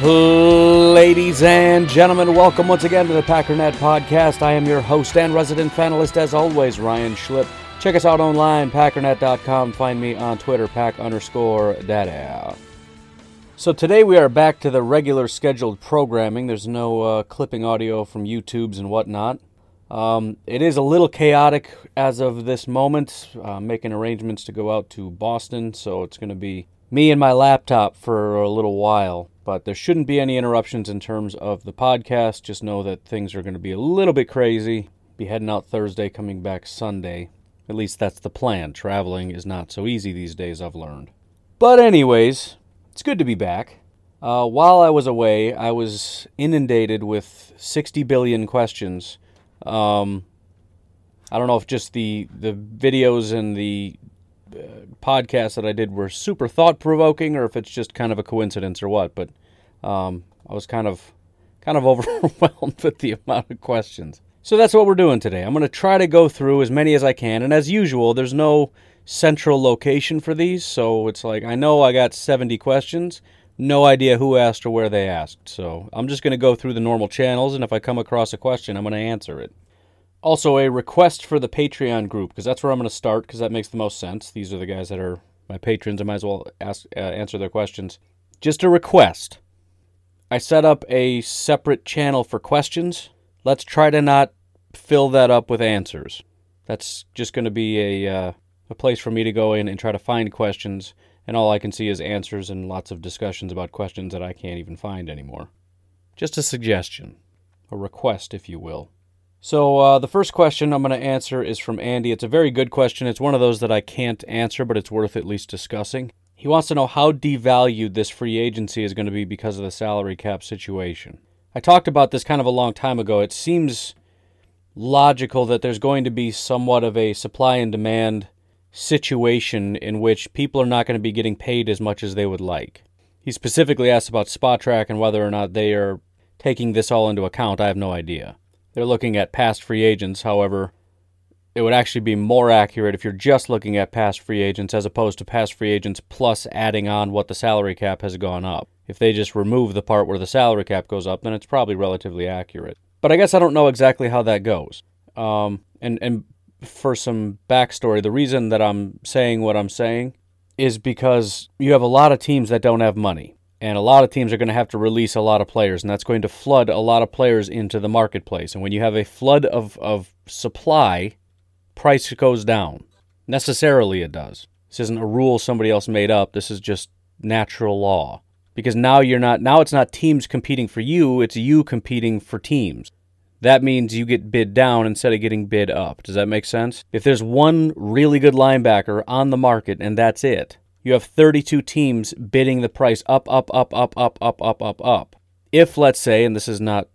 Ladies and gentlemen, welcome once again to the Packernet Podcast. I am your host and resident panelist, as always, Ryan Schlip. Check us out online, packernet.com. Find me on Twitter, pack underscore data. So today we are back to the regular scheduled programming. There's no uh, clipping audio from YouTubes and whatnot. Um, it is a little chaotic as of this moment, uh, making arrangements to go out to Boston, so it's going to be me and my laptop for a little while. But there shouldn't be any interruptions in terms of the podcast. Just know that things are going to be a little bit crazy. Be heading out Thursday, coming back Sunday. At least that's the plan. Traveling is not so easy these days, I've learned. But, anyways, it's good to be back. Uh, while I was away, I was inundated with 60 billion questions. Um, I don't know if just the the videos and the podcasts that I did were super thought provoking, or if it's just kind of a coincidence or what. But um, I was kind of kind of overwhelmed with the amount of questions. So that's what we're doing today. I'm going to try to go through as many as I can, and as usual, there's no central location for these, so it's like I know I got 70 questions. No idea who asked or where they asked. So I'm just going to go through the normal channels, and if I come across a question, I'm going to answer it. Also, a request for the Patreon group because that's where I'm going to start because that makes the most sense. These are the guys that are my patrons. I might as well ask uh, answer their questions. Just a request. I set up a separate channel for questions. Let's try to not fill that up with answers. That's just going to be a uh, a place for me to go in and try to find questions, and all I can see is answers and lots of discussions about questions that I can't even find anymore. Just a suggestion, a request, if you will. So, uh, the first question I'm going to answer is from Andy. It's a very good question. It's one of those that I can't answer, but it's worth at least discussing. He wants to know how devalued this free agency is going to be because of the salary cap situation. I talked about this kind of a long time ago. It seems logical that there's going to be somewhat of a supply and demand situation in which people are not going to be getting paid as much as they would like. He specifically asked about Spotrac and whether or not they are taking this all into account. I have no idea. They're looking at past free agents. However, it would actually be more accurate if you're just looking at past free agents as opposed to past free agents plus adding on what the salary cap has gone up. If they just remove the part where the salary cap goes up, then it's probably relatively accurate. But I guess I don't know exactly how that goes. Um, and and for some backstory, the reason that I'm saying what I'm saying is because you have a lot of teams that don't have money and a lot of teams are going to have to release a lot of players, and that's going to flood a lot of players into the marketplace. And when you have a flood of, of supply, price goes down. Necessarily, it does. This isn't a rule somebody else made up. This is just natural law. Because now you're not now it's not teams competing for you, it's you competing for teams. That means you get bid down instead of getting bid up. Does that make sense? If there's one really good linebacker on the market and that's it, you have 32 teams bidding the price up, up, up, up, up, up, up, up, up. If, let's say, and this is not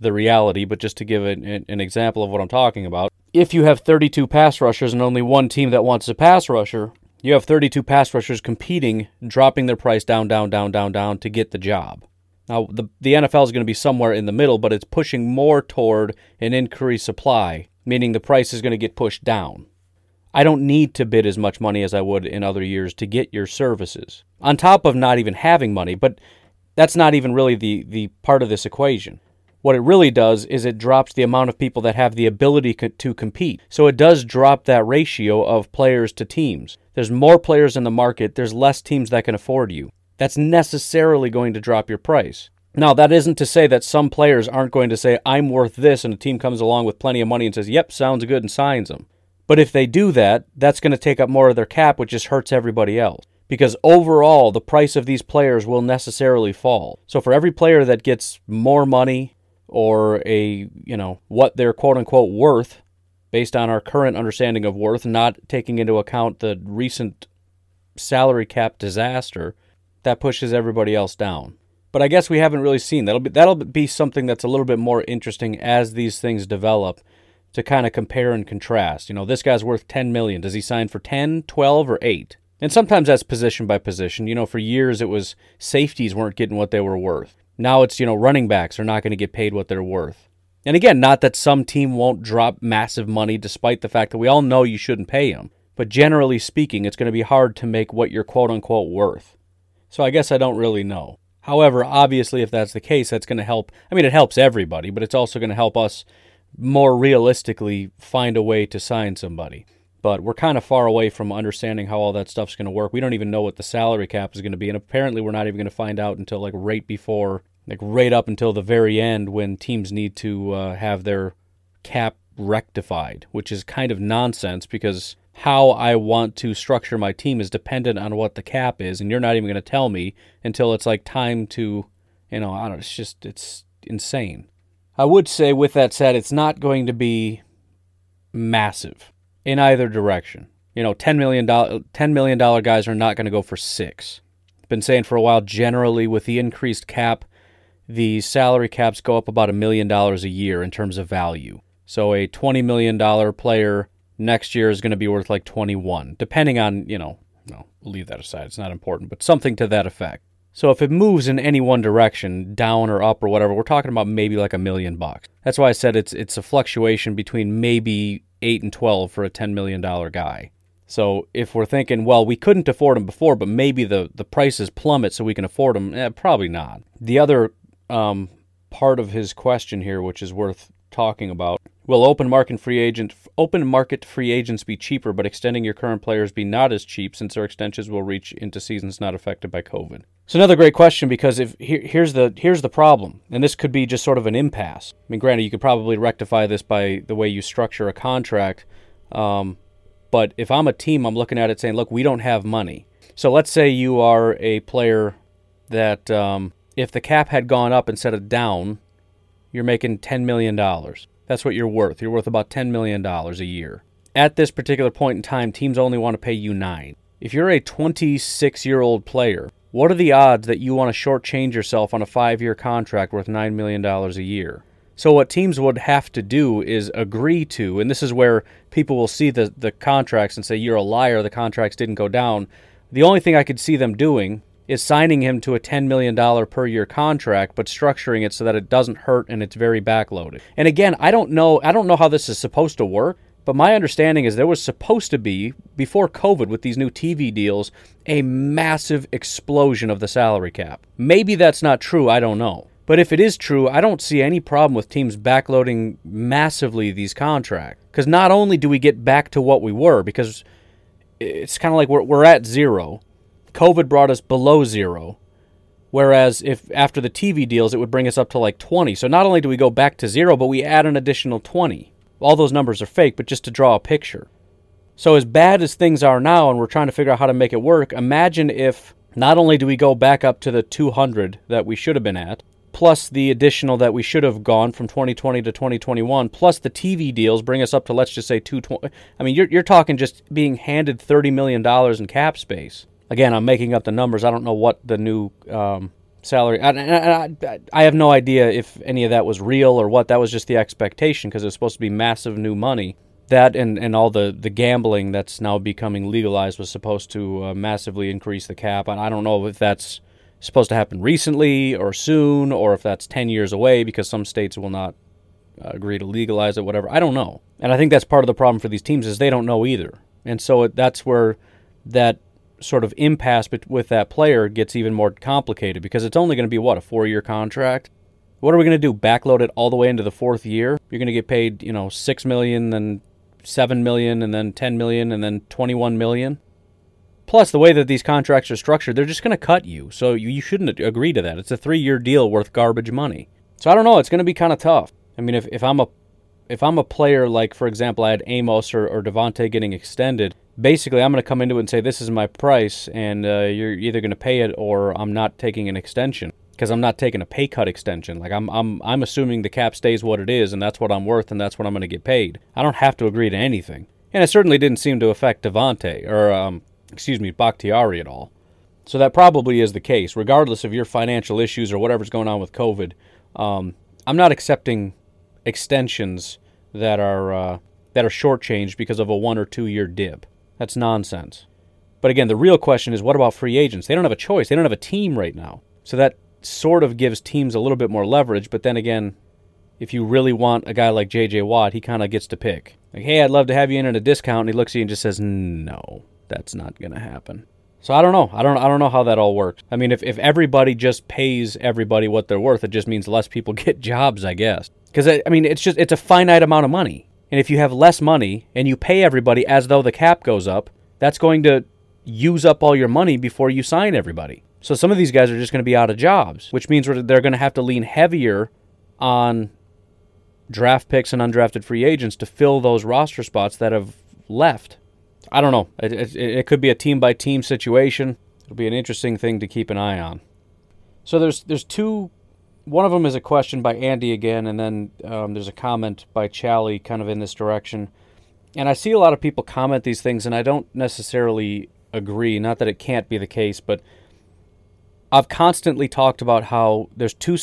the reality, but just to give an, an example of what I'm talking about, if you have 32 pass rushers and only one team that wants a pass rusher, you have 32 pass rushers competing, dropping their price down, down, down, down, down to get the job. Now, the, the NFL is going to be somewhere in the middle, but it's pushing more toward an increased supply, meaning the price is going to get pushed down. I don't need to bid as much money as I would in other years to get your services. On top of not even having money, but that's not even really the, the part of this equation. What it really does is it drops the amount of people that have the ability co- to compete. So it does drop that ratio of players to teams. There's more players in the market, there's less teams that can afford you. That's necessarily going to drop your price. Now, that isn't to say that some players aren't going to say, I'm worth this, and a team comes along with plenty of money and says, Yep, sounds good, and signs them. But if they do that, that's going to take up more of their cap, which just hurts everybody else. because overall the price of these players will necessarily fall. So for every player that gets more money or a, you know, what they're quote unquote worth based on our current understanding of worth, not taking into account the recent salary cap disaster, that pushes everybody else down. But I guess we haven't really seen that'll be that'll be something that's a little bit more interesting as these things develop to kind of compare and contrast. You know, this guy's worth 10 million. Does he sign for 10, 12 or 8? And sometimes that's position by position. You know, for years it was safeties weren't getting what they were worth. Now it's, you know, running backs are not going to get paid what they're worth. And again, not that some team won't drop massive money despite the fact that we all know you shouldn't pay them. But generally speaking, it's going to be hard to make what you're quote unquote worth. So I guess I don't really know. However, obviously, if that's the case, that's going to help. I mean, it helps everybody, but it's also going to help us more realistically find a way to sign somebody but we're kind of far away from understanding how all that stuff's going to work. We don't even know what the salary cap is going to be, and apparently we're not even going to find out until like right before, like right up until the very end when teams need to uh, have their cap rectified, which is kind of nonsense because how I want to structure my team is dependent on what the cap is, and you're not even going to tell me until it's like time to, you know, I don't. It's just it's insane. I would say, with that said, it's not going to be massive in either direction. You know, $10 million, $10 million guys are not going to go for six. Been saying for a while, generally with the increased cap, the salary caps go up about a million dollars a year in terms of value. So a $20 million player next year is going to be worth like 21, depending on, you know, no, we'll leave that aside. It's not important, but something to that effect. So if it moves in any one direction, down or up or whatever, we're talking about maybe like a million bucks. That's why I said it's it's a fluctuation between maybe 8 and 12 for a $10 million guy. So if we're thinking, well, we couldn't afford them before, but maybe the, the prices plummet so we can afford them, eh, probably not. The other um, part of his question here, which is worth talking about, will open market free agent open market free agents be cheaper, but extending your current players be not as cheap since their extensions will reach into seasons not affected by COVID? It's another great question because if here, here's the here's the problem, and this could be just sort of an impasse. I mean, granted, you could probably rectify this by the way you structure a contract, um, but if I'm a team, I'm looking at it saying, look, we don't have money. So let's say you are a player that um, if the cap had gone up instead of down, you're making ten million dollars. That's what you're worth. You're worth about ten million dollars a year. At this particular point in time, teams only want to pay you nine. If you're a 26 year old player what are the odds that you want to shortchange yourself on a five year contract worth $9 million a year? So, what teams would have to do is agree to, and this is where people will see the, the contracts and say, You're a liar, the contracts didn't go down. The only thing I could see them doing is signing him to a $10 million per year contract, but structuring it so that it doesn't hurt and it's very backloaded. And again, I don't know I don't know how this is supposed to work. But my understanding is there was supposed to be, before COVID with these new TV deals, a massive explosion of the salary cap. Maybe that's not true, I don't know. But if it is true, I don't see any problem with teams backloading massively these contracts. Because not only do we get back to what we were, because it's kind of like we're, we're at zero. COVID brought us below zero. Whereas if after the TV deals, it would bring us up to like 20. So not only do we go back to zero, but we add an additional 20 all those numbers are fake, but just to draw a picture. So, as bad as things are now, and we're trying to figure out how to make it work, imagine if not only do we go back up to the 200 that we should have been at, plus the additional that we should have gone from 2020 to 2021, plus the TV deals bring us up to let's just say 220. I mean, you're, you're talking just being handed $30 million in cap space. Again, I'm making up the numbers. I don't know what the new um, salary. And, and, I, I have no idea if any of that was real or what. That was just the expectation because it was supposed to be massive new money. That and, and all the, the gambling that's now becoming legalized was supposed to uh, massively increase the cap. And I don't know if that's supposed to happen recently or soon or if that's 10 years away because some states will not uh, agree to legalize it, whatever. I don't know. And I think that's part of the problem for these teams is they don't know either. And so it, that's where that sort of impasse with that player gets even more complicated because it's only going to be what a four-year contract. What are we going to do? Backload it all the way into the fourth year? You're going to get paid, you know, six million, then seven million, and then ten million, and then twenty-one million. Plus, the way that these contracts are structured, they're just going to cut you. So you, you shouldn't agree to that. It's a three-year deal worth garbage money. So I don't know. It's going to be kind of tough. I mean, if, if I'm a if I'm a player like, for example, I had Amos or, or Davante getting extended, basically I'm going to come into it and say this is my price, and uh, you're either going to pay it or I'm not taking an extension because I'm not taking a pay cut extension. Like I'm I'm I'm assuming the cap stays what it is, and that's what I'm worth, and that's what I'm going to get paid. I don't have to agree to anything, and it certainly didn't seem to affect Davante or um, excuse me Bakhtiari at all. So that probably is the case, regardless of your financial issues or whatever's going on with COVID. Um, I'm not accepting extensions that are uh, that are shortchanged because of a one or two year dip. That's nonsense. But again, the real question is what about free agents? They don't have a choice. They don't have a team right now. So that sort of gives teams a little bit more leverage. But then again, if you really want a guy like J.J. Watt, he kind of gets to pick. Like, hey, I'd love to have you in at a discount. And he looks at you and just says, no, that's not going to happen. So I don't know. I don't. I don't know how that all works. I mean, if, if everybody just pays everybody what they're worth, it just means less people get jobs, I guess. Because I mean, it's just it's a finite amount of money. And if you have less money and you pay everybody as though the cap goes up, that's going to use up all your money before you sign everybody. So some of these guys are just going to be out of jobs, which means they're going to have to lean heavier on draft picks and undrafted free agents to fill those roster spots that have left. I don't know. It, it, it could be a team by team situation. It'll be an interesting thing to keep an eye on. So there's there's two. One of them is a question by Andy again, and then um, there's a comment by Chally kind of in this direction. And I see a lot of people comment these things, and I don't necessarily agree. Not that it can't be the case, but I've constantly talked about how there's too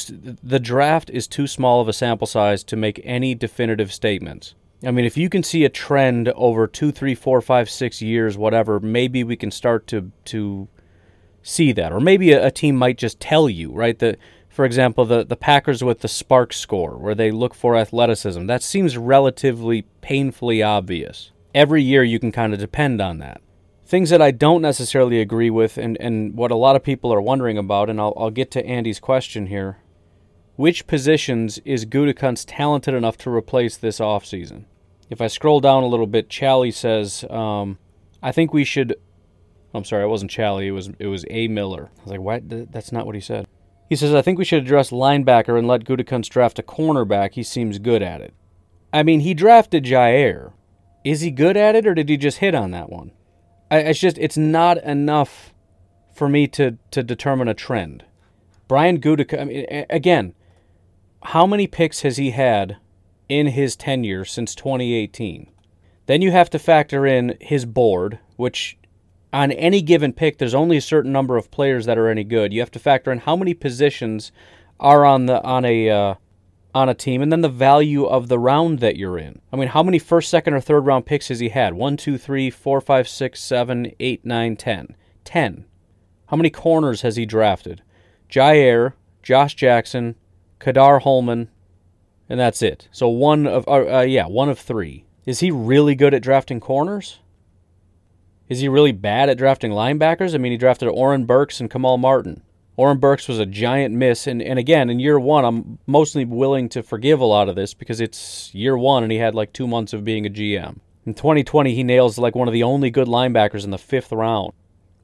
the draft is too small of a sample size to make any definitive statements. I mean, if you can see a trend over two, three, four, five, six years, whatever, maybe we can start to to see that, or maybe a, a team might just tell you, right? That, for example, the the Packers with the Spark score, where they look for athleticism, that seems relatively painfully obvious. Every year, you can kind of depend on that. Things that I don't necessarily agree with, and, and what a lot of people are wondering about, and I'll, I'll get to Andy's question here. Which positions is Gutekunst talented enough to replace this offseason? If I scroll down a little bit, Chally says, um, I think we should. I'm sorry, it wasn't Chally. It was it was A Miller. I was like, what? That's not what he said. He says, I think we should address linebacker and let Gutekunst draft a cornerback. He seems good at it. I mean, he drafted Jaire. Is he good at it, or did he just hit on that one? I, it's just it's not enough for me to to determine a trend. Brian Gutekunst. I mean, again, how many picks has he had in his tenure since 2018. Then you have to factor in his board, which on any given pick, there's only a certain number of players that are any good. You have to factor in how many positions are on the on a uh, on a team, and then the value of the round that you're in. I mean, how many first, second, or third round picks has he had? One, two, three, four, five, six, seven, eight, nine, ten. Ten. How many corners has he drafted? Jaire, Josh Jackson, Ka'dar Hollman, and that's it. So one of uh, uh, yeah, one of three. Is he really good at drafting corners? Is he really bad at drafting linebackers? I mean, he drafted Oren Burks and Kamal Martin. Oren Burks was a giant miss, and, and again, in year one, I'm mostly willing to forgive a lot of this because it's year one and he had like two months of being a GM. In 2020, he nails like one of the only good linebackers in the fifth round.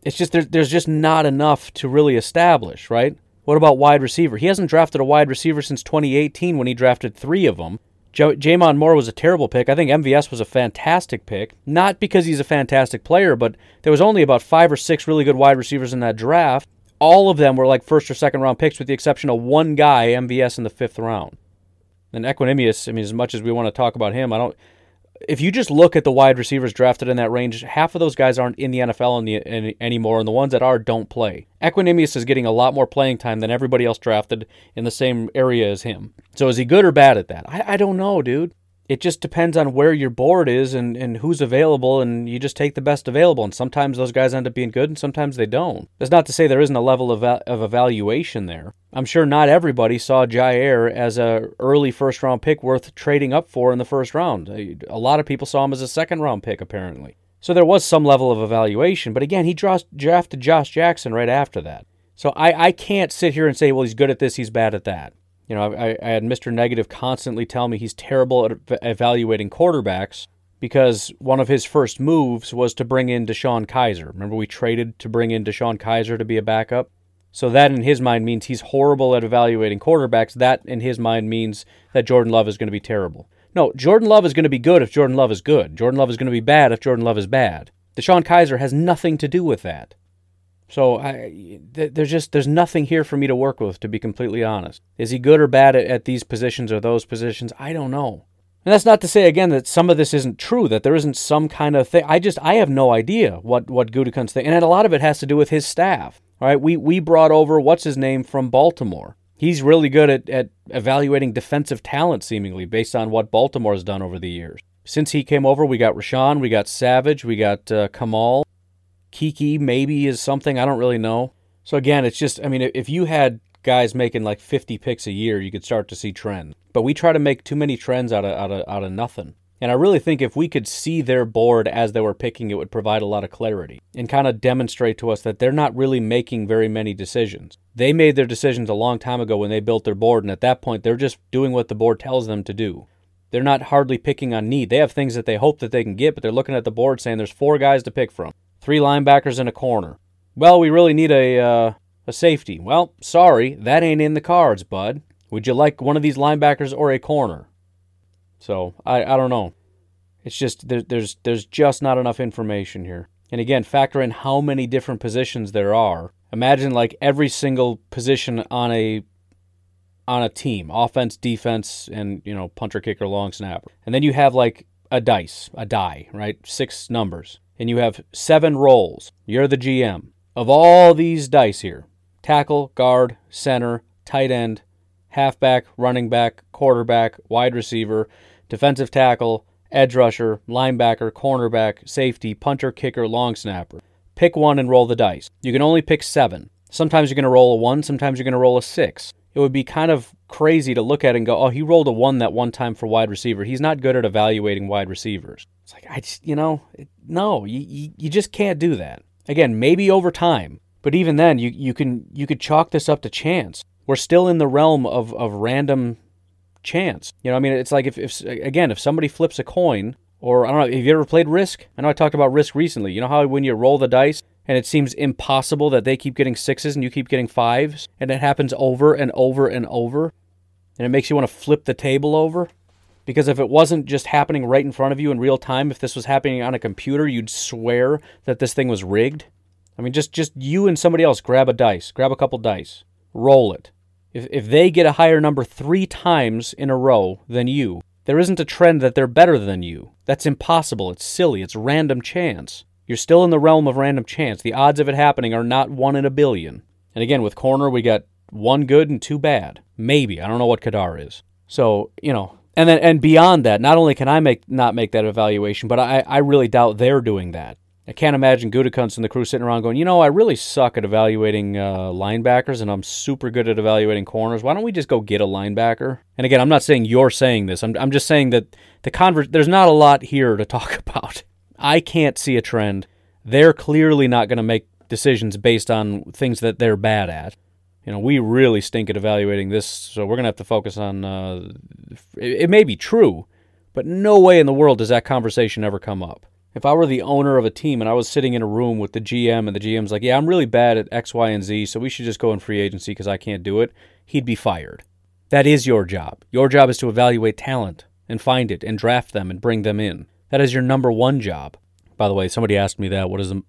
It's just there, there's just not enough to really establish, right? What about wide receiver? He hasn't drafted a wide receiver since 2018 when he drafted three of them. J'Mon Moore was a terrible pick. I think MVS was a fantastic pick. Not because he's a fantastic player, but there was only about five or six really good wide receivers in that draft. All of them were like first or second round picks, with the exception of one guy, MVS, in the fifth round. And Equanimeous, I mean, as much as we want to talk about him, I don't if you just look at the wide receivers drafted in that range, half of those guys aren't in the NFL in the, in, anymore, and the ones that are don't play. Equanimeous is getting a lot more playing time than everybody else drafted in the same area as him. So is he good or bad at that? I, I don't know, dude it just depends on where your board is and, and who's available, and you just take the best available. And sometimes those guys end up being good, and sometimes they don't. That's not to say there isn't a level of, of evaluation there. I'm sure not everybody saw Jaire as a early first round pick worth trading up for in the first round. A lot of people saw him as a second round pick, apparently. So there was some level of evaluation, but again, he drafted Josh Jackson right after that. So I, I can't sit here and say, well, he's good at this, he's bad at that. You know, I, I had Mr. Negative constantly tell me he's terrible at evaluating quarterbacks because one of his first moves was to bring in DeShone Kizer. Remember, we traded to bring in DeShone Kizer to be a backup? So that in his mind means he's horrible at evaluating quarterbacks. That in his mind means that Jordan Love is going to be terrible. No, Jordan Love is going to be good if Jordan Love is good. Jordan Love is going to be bad if Jordan Love is bad. DeShone Kizer has nothing to do with that. So I, th- there's just there's nothing here for me to work with, to be completely honest. Is he good or bad at, at these positions or those positions? I don't know. And that's not to say again that some of this isn't true, that there isn't some kind of thing. I just I have no idea what what Gutekunst think, and a lot of it has to do with his staff. All right, we we brought over what's his name from Baltimore. He's really good at, at evaluating defensive talent, seemingly based on what Baltimore has done over the years. Since he came over, we got Rashan, we got Savage, we got uh, Kamal, Keke. Maybe is something I don't really know. So again, it's just I mean, if you had guys making like 50 picks a year, you could start to see trends. But we try to make too many trends out of out of out of nothing. And I really think if we could see their board as they were picking, it would provide a lot of clarity and kind of demonstrate to us that they're not really making very many decisions. They made their decisions a long time ago when they built their board, and at that point, they're just doing what the board tells them to do. They're not hardly picking on need. They have things that they hope that they can get, but they're looking at the board saying there's four guys to pick from, three linebackers in a corner. Well, we really need a uh, a safety. Well, sorry, that ain't in the cards, bud. Would you like one of these linebackers or a corner? So I, I don't know. It's just there, there's there's just not enough information here. And again, factor in how many different positions there are. Imagine like every single position on a on a team, offense, defense, and you know punter, kicker, long snapper. And then you have like a dice, a die, right? Six numbers, and you have seven roles. You're the GM of all these dice here: tackle, guard, center, tight end, halfback, running back, quarterback, wide receiver, defensive tackle, edge rusher, linebacker, cornerback, safety, punter, kicker, long snapper. Pick one and roll the dice. You can only pick seven. Sometimes you're going to roll a one, sometimes you're going to roll a six. It would be kind of crazy to look at and go, oh, he rolled a one that one time for wide receiver. He's not good at evaluating wide receivers. It's like, I just, you know, no, you, you, you just can't do that. Again, maybe over time, but even then, you, you can you could chalk this up to chance. We're still in the realm of, of random chance. You know, I mean, it's like if, if again, if somebody flips a coin, or I don't know, have you ever played Risk? I know I talked about Risk recently. You know how when you roll the dice and it seems impossible that they keep getting sixes and you keep getting fives, and it happens over and over and over, and it makes you want to flip the table over? Because if it wasn't just happening right in front of you in real time, if this was happening on a computer, you'd swear that this thing was rigged. I mean, just just you and somebody else grab a dice, grab a couple dice, roll it. If, if they get a higher number three times in a row than you, there isn't a trend that they're better than you. That's impossible. It's silly. It's random chance. You're still in the realm of random chance. The odds of it happening are not one in a billion. And again, with corner, we got one good and two bad. Maybe. I don't know what Ka'dar is. So, you know, and then and beyond that, not only can I make not make that evaluation, but I, I really doubt they're doing that. I can't imagine Gutekunst and the crew sitting around going, you know, I really suck at evaluating uh, linebackers and I'm super good at evaluating corners. Why don't we just go get a linebacker? And again, I'm not saying you're saying this. I'm, I'm just saying that the converse, there's not a lot here to talk about. I can't see a trend. They're clearly not going to make decisions based on things that they're bad at. You know, we really stink at evaluating this, so we're going to have to focus on. Uh, it, it may be true, but no way in the world does that conversation ever come up. If I were the owner of a team and I was sitting in a room with the GM and the GM's like, yeah, I'm really bad at X, Y, and Z, so we should just go in free agency because I can't do it, he'd be fired. That is your job. Your job is to evaluate talent and find it and draft them and bring them in. That is your number one job. By the way, somebody asked me that. What is the,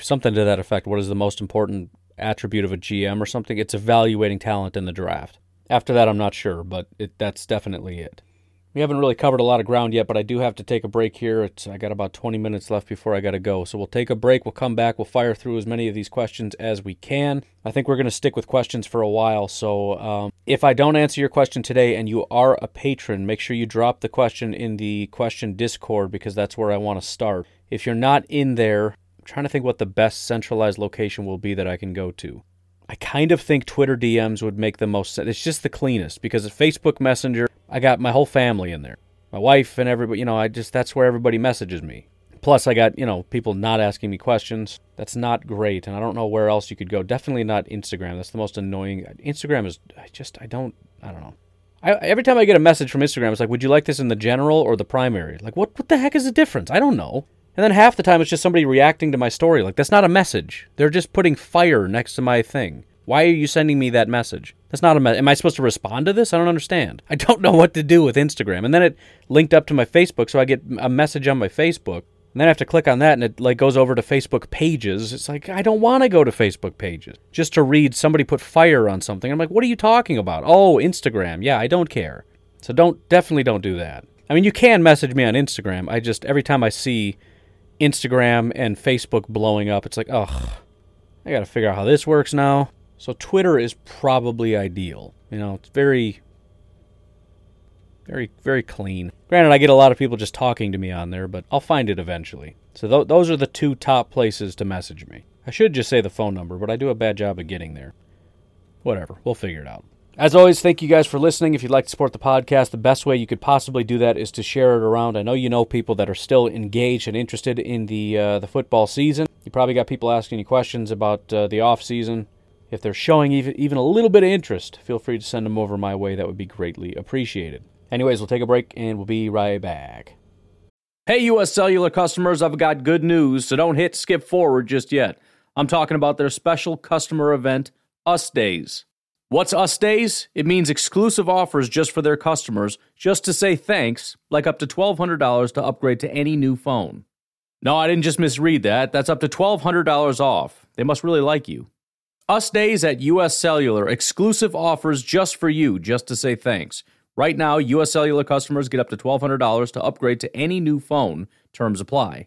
something to that effect? What is the most important attribute of a GM or something? It's evaluating talent in the draft. After that, I'm not sure, but it, that's definitely it. We haven't really covered a lot of ground yet, but I do have to take a break here. It's I got about 20 minutes left before I got to go. So we'll take a break. We'll come back. We'll fire through as many of these questions as we can. I think we're going to stick with questions for a while. So um, if I don't answer your question today and you are a patron, make sure you drop the question in the question Discord because that's where I want to start. If you're not in there, trying to think what the best centralized location will be that I can go to. I kind of think Twitter DMs would make the most sense. It's just the cleanest because Facebook Messenger, I got my whole family in there. My wife and everybody, you know, I just, that's where everybody messages me. Plus, I got, you know, people not asking me questions. That's not great. And I don't know where else you could go. Definitely not Instagram. That's the most annoying. Instagram is, I just, I don't, I don't know. I, every time I get a message from Instagram, it's like, would you like this in the general or the primary? Like, what, what the heck is the difference? I don't know. And then half the time it's just somebody reacting to my story. Like, that's not a message. They're just putting fire next to my thing. Why are you sending me that message? That's not a message. Am I supposed to respond to this? I don't understand. I don't know what to do with Instagram. And then it linked up to my Facebook, so I get a message on my Facebook. And then I have to click on that and it like goes over to Facebook pages. It's like I don't want to go to Facebook pages just to read somebody put fire on something. I'm like, "What are you talking about?" "Oh, Instagram." Yeah, I don't care. So don't definitely don't do that. I mean, you can message me on Instagram. I just every time I see Instagram and Facebook blowing up, it's like, "Ugh. I got to figure out how this works now." So Twitter is probably ideal. You know, it's very very very clean. Granted, I get a lot of people just talking to me on there, but I'll find it eventually. So th- those are the two top places to message me. I should just say the phone number, but I do a bad job of getting there. Whatever, we'll figure it out. As always, thank you guys for listening. If you'd like to support the podcast, the best way you could possibly do that is to share it around. I know you know people that are still engaged and interested in the uh, the football season. You probably got people asking you questions about uh, the off season. If they're showing even even a little bit of interest, feel free to send them over my way. That would be greatly appreciated. Anyways, we'll take a break and we'll be right back. Hey, US Cellular customers, I've got good news, so don't hit skip forward just yet. I'm talking about their special customer event, Us Days. What's Us Days? It means exclusive offers just for their customers, just to say thanks, like up to $1,200 to upgrade to any new phone. No, I didn't just misread that. That's up to $1,200 off. They must really like you. Us Days at US Cellular, exclusive offers just for you, just to say thanks. Right now, US Cellular customers get up to $1,200 to upgrade to any new phone. Terms apply.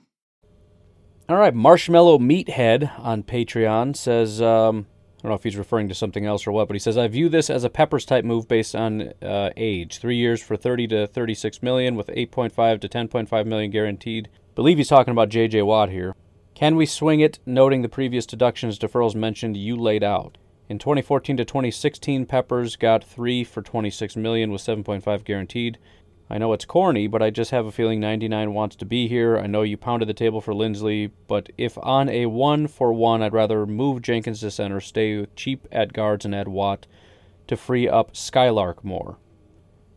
All right, Marshmallow Meathead on Patreon says, um, I don't know if he's referring to something else or what, but he says, I view this as a Peppers type move based on uh, age. Three years for 30 to 36 million with 8.5 to 10.5 million guaranteed. believe he's talking about J.J. Watt here. Can we swing it, noting the previous deductions deferrals mentioned you laid out? In 2014 to 2016, Peppers got 3 for 26 million with 7.5 guaranteed. I know it's corny, but I just have a feeling 99 wants to be here. I know you pounded the table for Linsley, but if on a 1 for 1, I'd rather move Jenkins to center, stay cheap at guards and add Watt to free up Skylark more.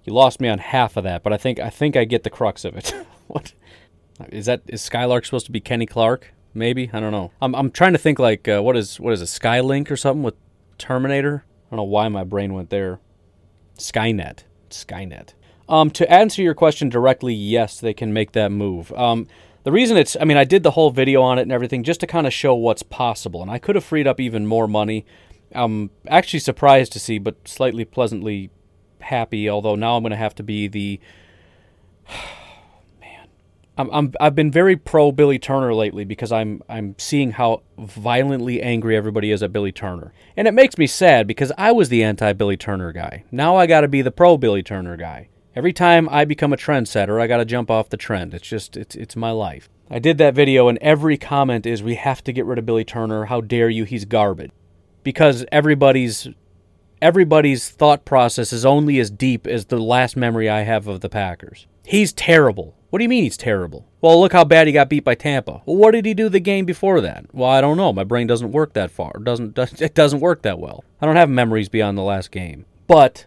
You lost me on half of that, but I think I think I get the crux of it. what is that? Is Skylark supposed to be Kenny Clark? maybe I don't know. I'm I'm trying to think like uh, what is what is a Skylink or something with Terminator. I don't know why my brain went there. Skynet, Skynet. Um, to answer your question directly, yes, they can make that move. Um, the reason it's, I mean, I did the whole video on it and everything just to kind of show what's possible, and I could have freed up even more money. I'm actually surprised to see, but slightly pleasantly happy. Although now I'm going to have to be the I'm, I'm I've been very pro Billy Turner lately because I'm I'm seeing how violently angry everybody is at Billy Turner, and it makes me sad because I was the anti Billy Turner guy. Now I got to be the pro Billy Turner guy. Every time I become a trendsetter, I got to jump off the trend. It's just it's it's my life. I did that video, and every comment is we have to get rid of Billy Turner. How dare you? He's garbage. Because everybody's everybody's thought process is only as deep as the last memory I have of the Packers. He's terrible. What do you mean he's terrible? Well, look how bad he got beat by Tampa. Well, what did he do the game before that? Well, I don't know. My brain doesn't work that far. Doesn't it doesn't work that well. I don't have memories beyond the last game. But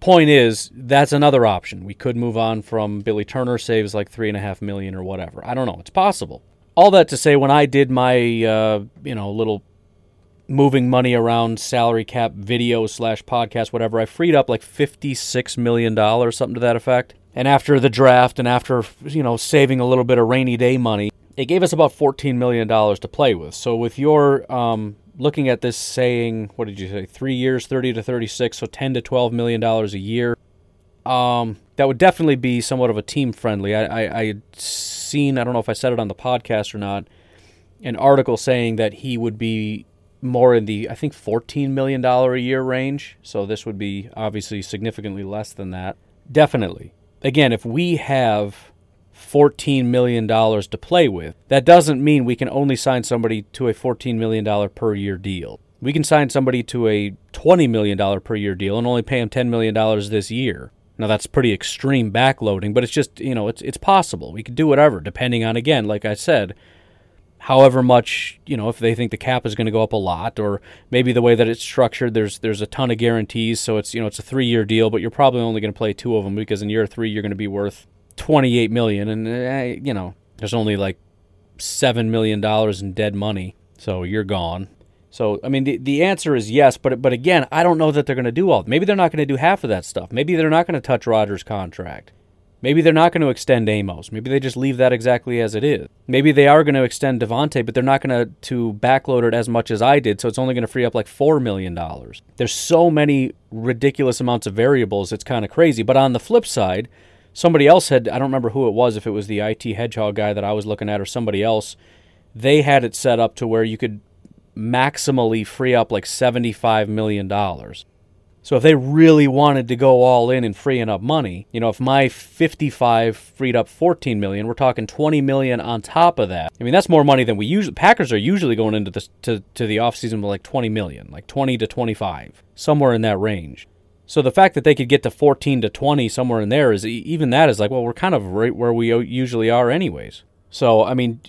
point is, that's another option. We could move on from Billy Turner saves like three and a half million or whatever. I don't know. It's possible. All that to say, when I did my uh, you know little moving money around salary cap video slash podcast whatever, I freed up like fifty six million dollars, something to that effect. And after the draft and after, you know, saving a little bit of rainy day money, it gave us about $14 million to play with. So with your um, looking at this saying, what did you say, three years, 30 to 36, so 10 to 12 million dollars a year. um, that would definitely be somewhat of a team friendly. I, I, I had seen, I don't know if I said it on the podcast or not, an article saying that he would be more in the, I think, $14 million a year range. So this would be obviously significantly less than that. Definitely. Again, if we have $14 million to play with, that doesn't mean we can only sign somebody to a $14 million per year deal. We can sign somebody to a $20 million per year deal and only pay him $10 million this year. Now that's pretty extreme backloading, but it's just, you know, it's it's possible. We could do whatever depending on again, like I said, however much, you know, if they think the cap is going to go up a lot or maybe the way that it's structured there's there's a ton of guarantees, so it's, you know, it's a 3-year deal, but you're probably only going to play two of them because in year 3 you're going to be worth 28 million and eh, you know, there's only like 7 million dollars in dead money. So you're gone. So I mean, the the answer is yes, but but again, I don't know that they're going to do all. Maybe they're not going to do half of that stuff. Maybe they're not going to touch Rodgers contract. Maybe they're not going to extend Amos. Maybe they just leave that exactly as it is. Maybe they are going to extend Davante, but they're not going to to backload it as much as I did, so it's only going to free up like four million dollars. There's so many ridiculous amounts of variables. It's kind of crazy. But on the flip side, somebody else had I don't remember who it was, if it was the IT Hedgehog guy that I was looking at or somebody else. They had it set up to where you could maximally free up like $75 million. So if they really wanted to go all in and freeing up money, you know, if my 55 freed up 14 million, we're talking 20 million on top of that. I mean, that's more money than we usually Packers are usually going into the to to the offseason with like 20 million, like 20 to 25, somewhere in that range. So the fact that they could get to 14 to 20 somewhere in there is even that is like, well, we're kind of right where we usually are anyways. So, I mean,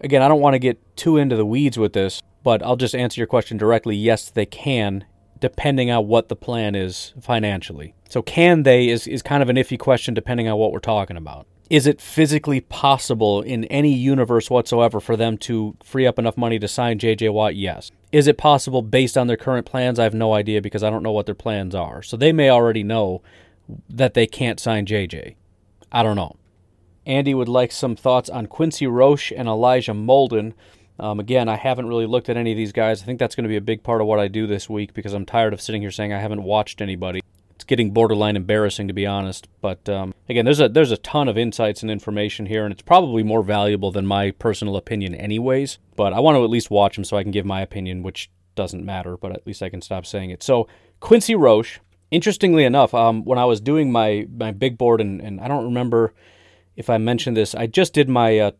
again, I don't want to get too into the weeds with this, but I'll just answer your question directly. Yes, they can, depending on what the plan is financially. So, can they is, is kind of an iffy question depending on what we're talking about. Is it physically possible in any universe whatsoever for them to free up enough money to sign JJ Watt? Yes. Is it possible based on their current plans? I have no idea because I don't know what their plans are. So they may already know that they can't sign JJ. I don't know. Andy would like some thoughts on Quincy Roche and Elijah Molden. Um, again, I haven't really looked at any of these guys. I think that's going to be a big part of what I do this week because I'm tired of sitting here saying I haven't watched anybody. It's getting borderline embarrassing to be honest. But um, again, there's a there's a ton of insights and information here, and it's probably more valuable than my personal opinion, anyways. But I want to at least watch them so I can give my opinion, which doesn't matter, but at least I can stop saying it. So Quincy Roche, interestingly enough, um, when I was doing my my big board, and, and I don't remember if I mentioned this, I just did my uh,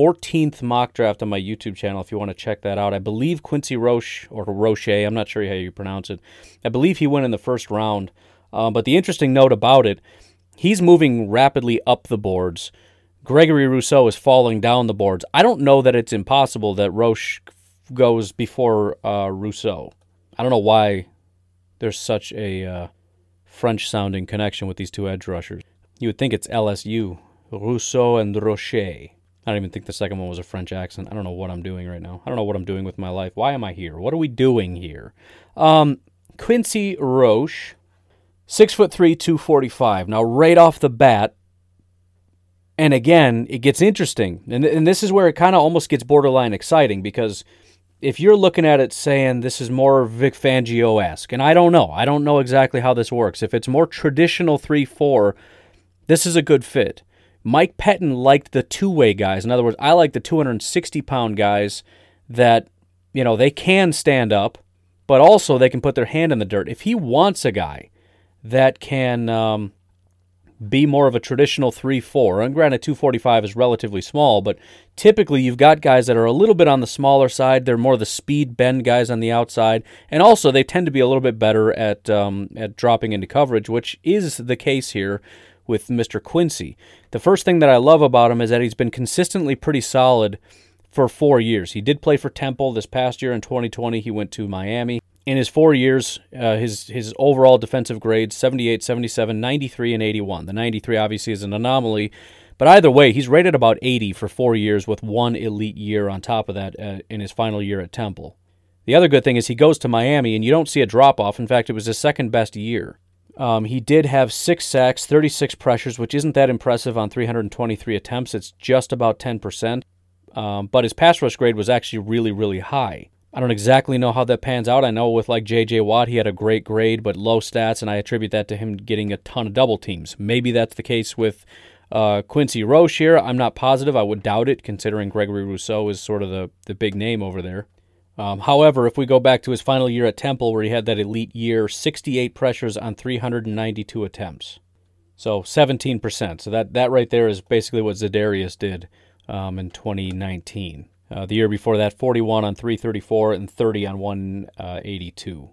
14th mock draft on my YouTube channel if you want to check that out. I believe Quincy Roche, or Roche, I'm not sure how you pronounce it, I believe he went in the first round. Uh, but the interesting note about it, he's moving rapidly up the boards. Gregory Rousseau is falling down the boards. I don't know that it's impossible that Roche goes before uh, Rousseau. I don't know why there's such a uh, French sounding connection with these two edge rushers. You would think it's LSU, Rousseau and Rocher. I don't even think the second one was a French accent. I don't know what I'm doing right now. I don't know what I'm doing with my life. Why am I here? What are we doing here? Um, Quincy Roche, six foot three, two forty five. Now, right off the bat, and again, it gets interesting, and and this is where it kind of almost gets borderline exciting because if you're looking at it saying this is more Vic Fangio esque, and I don't know, I don't know exactly how this works. If it's more traditional three four, this is a good fit. Mike Pettine liked the two way guys. In other words, I like the 260 pound guys that, you know, they can stand up, but also they can put their hand in the dirt. If he wants a guy that can um, be more of a traditional 3 4, and granted, 245 is relatively small, but typically you've got guys that are a little bit on the smaller side. They're more the speed bend guys on the outside, and also they tend to be a little bit better at, um, at dropping into coverage, which is the case here with Mr. Quincy. The first thing that I love about him is that he's been consistently pretty solid for four years. He did play for Temple this past year in 2020. He went to Miami. In his four years, uh, his his overall defensive grades 78, 77, 93, and 81. The 93 obviously is an anomaly, but either way, he's rated about 80 for four years with one elite year on top of that uh, in his final year at Temple. The other good thing is he goes to Miami and you don't see a drop off. In fact, it was his second best year. Um, he did have six sacks, 36 pressures, which isn't that impressive on 323 attempts. It's just about 10%. Um, but his pass rush grade was actually really, really high. I don't exactly know how that pans out. I know with like J.J. Watt, he had a great grade but low stats, and I attribute that to him getting a ton of double teams. Maybe that's the case with uh, Quincy Roche here. I'm not positive. I would doubt it, considering Gregory Rousseau is sort of the, the big name over there. Um, however, if we go back to his final year at Temple, where he had that elite year, 68 pressures on 392 attempts. So 17%. So that, that right there is basically what Za'Darius did um, in 2019. Uh, the year before that, 41 on 334 and 30 on 182.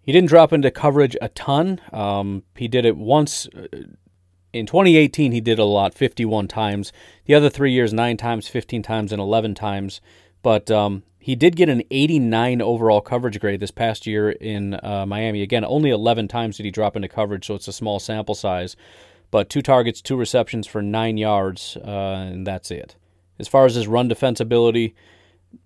He didn't drop into coverage a ton. Um, he did it once. Uh, in 2018, he did a lot, 51 times. The other three years, 9 times, 15 times, and 11 times. But um, he did get an 89 overall coverage grade this past year in uh, Miami. Again, only 11 times did he drop into coverage, so it's a small sample size. But two targets, two receptions for nine yards, uh, and that's it. As far as his run defense ability,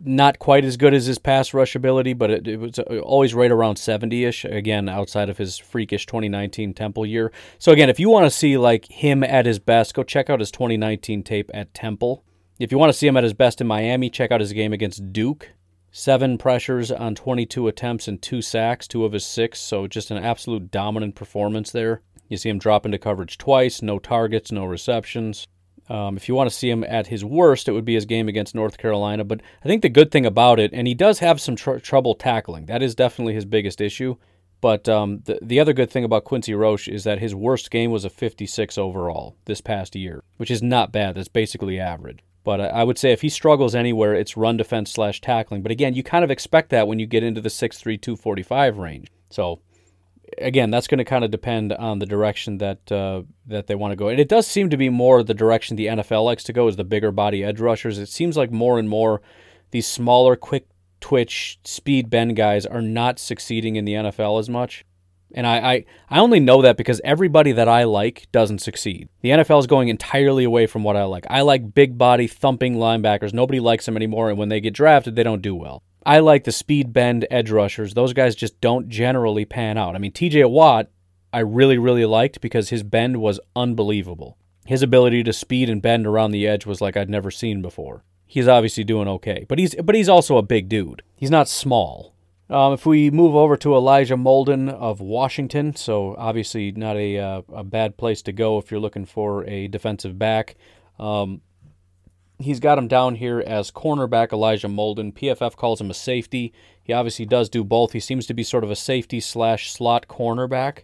not quite as good as his pass rush ability, but it, it was uh, always right around 70 ish, again, outside of his freakish 2019 Temple year. So, again, if you want to see like him at his best, go check out his 2019 tape at Temple. If you want to see him at his best in Miami, check out his game against Duke. Seven pressures on 22 attempts and two sacks, two of his six. So, just an absolute dominant performance there. You see him drop into coverage twice, no targets, no receptions. Um, if you want to see him at his worst, it would be his game against North Carolina. But I think the good thing about it, and he does have some tr- trouble tackling, that is definitely his biggest issue. But um, the, the other good thing about Quincy Roche is that his worst game was a 56 overall this past year, which is not bad. That's basically average. But I would say if he struggles anywhere, it's run defense slash tackling. But again, you kind of expect that when you get into the 6'3, 245 range. So again, that's going to kind of depend on the direction that uh, that they want to go. And it does seem to be more the direction the NFL likes to go is the bigger body edge rushers. It seems like more and more these smaller, quick twitch, speed bend guys are not succeeding in the NFL as much. And I, I, I only know that because everybody that I like doesn't succeed. The NFL is going entirely away from what I like. I like big body, thumping linebackers. Nobody likes them anymore. And when they get drafted, they don't do well. I like the speed bend edge rushers. Those guys just don't generally pan out. I mean, TJ Watt, I really, really liked because his bend was unbelievable. His ability to speed and bend around the edge was like I'd never seen before. He's obviously doing okay, but he's but he's also a big dude. He's not small. Um, if we move over to Elijah Molden of Washington, so obviously not a uh, a bad place to go if you're looking for a defensive back. Um, he's got him down here as cornerback Elijah Molden. PFF calls him a safety. He obviously does do both. He seems to be sort of a safety slash slot cornerback,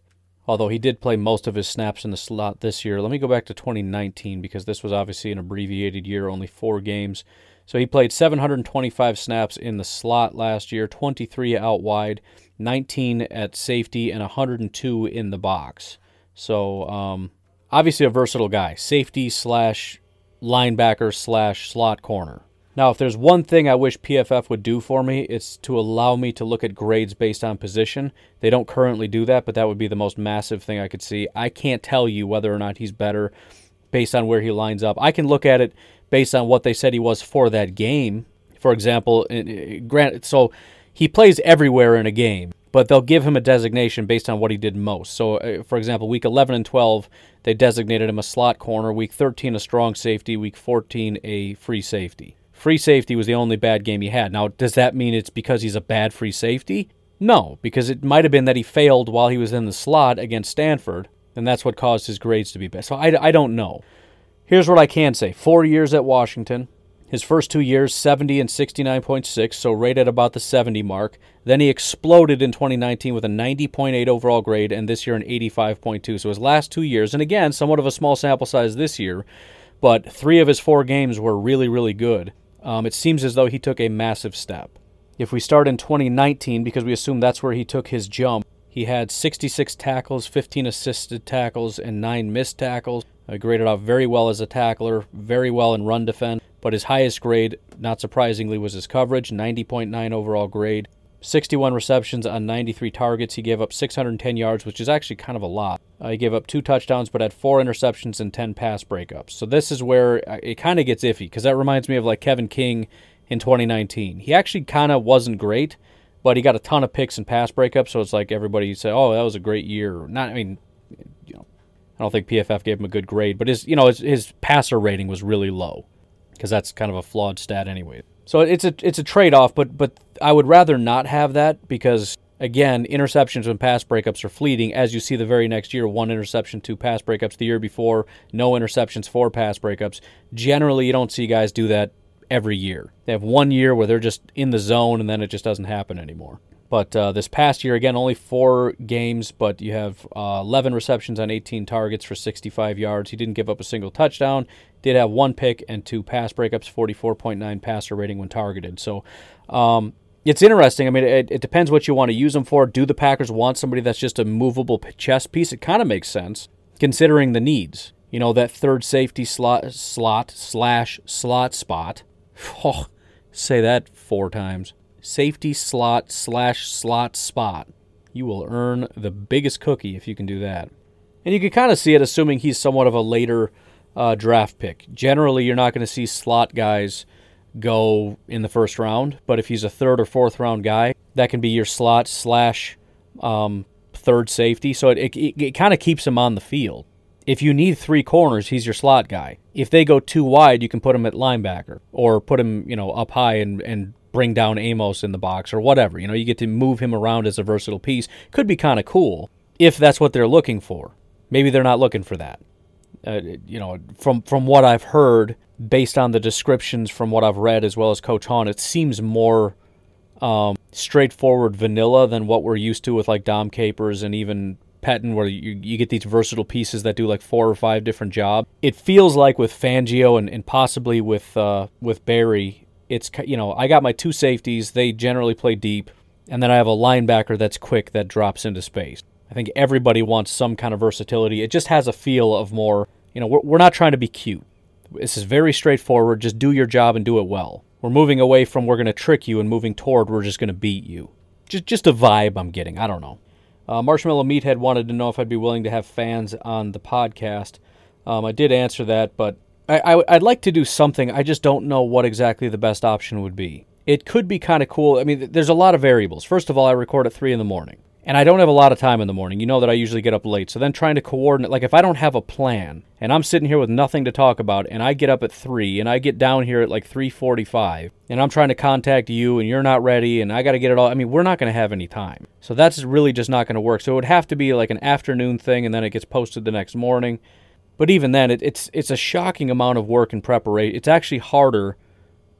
although he did play most of his snaps in the slot this year. Let me go back to 2019 because this was obviously an abbreviated year, only four games. So he played 725 snaps in the slot last year, 23 out wide, 19 at safety, and 102 in the box. So um, obviously a versatile guy, safety slash linebacker slash slot corner. Now, if there's one thing I wish PFF would do for me, it's to allow me to look at grades based on position. They don't currently do that, but that would be the most massive thing I could see. I can't tell you whether or not he's better based on where he lines up. I can look at it based on what they said he was for that game. For example, Grant, so he plays everywhere in a game but they'll give him a designation based on what he did most. So, uh, for example, week 11 and 12, they designated him a slot corner. Week 13, a strong safety. Week 14, a free safety. Free safety was the only bad game he had. Now, does that mean it's because he's a bad free safety? No, because it might have been that he failed while he was in the slot against Stanford, and that's what caused his grades to be bad. So I, I don't know. Here's what I can say four years at Washington, his first two years, 70 and 69.6, so right at about the 70 mark. Then he exploded in 2019 with a 90.8 overall grade, and this year an 85.2. So his last two years, and again, somewhat of a small sample size this year, but three of his four games were really, really good. Um, it seems as though he took a massive step. If we start in 2019, because we assume that's where he took his jump, he had 66 tackles, 15 assisted tackles, and 9 missed tackles. Uh, graded out very well as a tackler, very well in run defense but his highest grade, not surprisingly, was his coverage 90.9 overall grade. 61 receptions on 93 targets. He gave up 610 yards, which is actually kind of a lot. Uh, he gave up two touchdowns, but had four interceptions and 10 pass breakups. So this is where uh, it kind of gets iffy because that reminds me of like Kevin King in 2019. He actually kind of wasn't great, but he got a ton of picks and pass breakups. So it's like everybody said, "Oh, that was a great year." Not, I mean, I don't think PFF gave him a good grade, but his, you know, his, his passer rating was really low because that's kind of a flawed stat anyway. So it's a it's a trade off, but but I would rather not have that because again, interceptions and pass breakups are fleeting. As you see, the very next year, one interception, two pass breakups. The year before, no interceptions, four pass breakups. Generally, you don't see guys do that every year. They have one year where they're just in the zone, and then it just doesn't happen anymore. But uh, this past year, again, only four games, but you have uh, 11 receptions on 18 targets for 65 yards. He didn't give up a single touchdown. Did have one pick and two pass breakups, 44.9 passer rating when targeted. So um, it's interesting. I mean, it, it, depends what you want to use them for. Do the Packers want somebody that's just a movable chess piece? It kind of makes sense considering the needs. You know, that third safety slot, slot slash slot spot. Oh, say that four times safety slot slash slot spot. You will earn the biggest cookie if you can do that. And you can kind of see it, assuming he's somewhat of a later uh, draft pick. Generally, you're not going to see slot guys go in the first round, but if he's a third or fourth round guy, that can be your slot slash um, third safety. So it, it, it kind of keeps him on the field. If you need three corners, he's your slot guy. If they go too wide, you can put him at linebacker or put him, you know, up high and, and bring down Amos in the box or whatever. You know, you get to move him around as a versatile piece. Could be kind of cool if that's what they're looking for. Maybe they're not looking for that. Uh, you know, from from what I've heard, based on the descriptions from what I've read as well as Coach Hahn, it seems more um, straightforward vanilla than what we're used to with like Dom Capers and even Pettine, where you, you get these versatile pieces that do like four or five different jobs. It feels like with Fangio and, and possibly with uh, with Barry, it's you know I got my two safeties. They generally play deep, and then I have a linebacker that's quick that drops into space. I think everybody wants some kind of versatility. It just has a feel of more. You know, we're, we're not trying to be cute. This is very straightforward. Just do your job and do it well. We're moving away from we're going to trick you and moving toward we're just going to beat you. Just just a vibe I'm getting. I don't know. Uh, Marshmallow Meathead wanted to know if I'd be willing to have fans on the podcast. Um, I did answer that, but I, I, would like to do something. I just don't know what exactly the best option would be. It could be kind of cool. I mean, there's a lot of variables. First of all, I record at 3 in the morning, and I don't have a lot of time in the morning. You know that I usually get up late. So then trying to coordinate, like if I don't have a plan, and I'm sitting here with nothing to talk about, and I get up at 3, and I get down here at like 3.45, and I'm trying to contact you, and you're not ready, and I got to get it all. I mean, we're not going to have any time. So that's really just not going to work. So it would have to be like an afternoon thing, and then it gets posted the next morning. But even then, it, it's it's a shocking amount of work and preparation. It's actually harder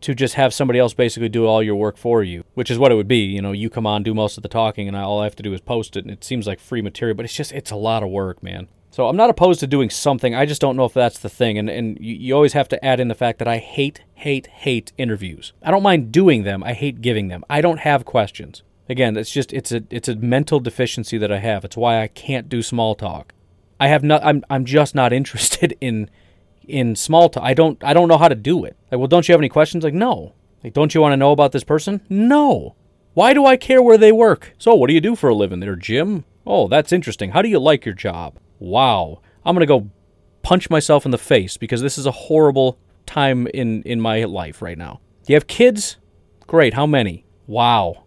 to just have somebody else basically do all your work for you, which is what it would be. You know, you come on, do most of the talking, and all I have to do is post it, and it seems like free material. But it's just it's a lot of work, man. So I'm not opposed to doing something. I just don't know if that's the thing. And and you, you always have to add in the fact that I hate, hate, hate interviews. I don't mind doing them. I hate giving them. I don't have questions. Again, it's just it's a it's a mental deficiency that I have. It's why I can't do small talk. I have not. I'm I'm just not interested in in small talk. I don't I don't know how to do it. Like, well, don't you have any questions? Like, no. Like, don't you want to know about this person? No. Why do I care where they work? So, what do you do for a living? Their gym? Oh, that's interesting. How do you like your job? Wow. I'm gonna go punch myself in the face because this is a horrible time in in my life right now. Do you have kids? Great. How many? Wow.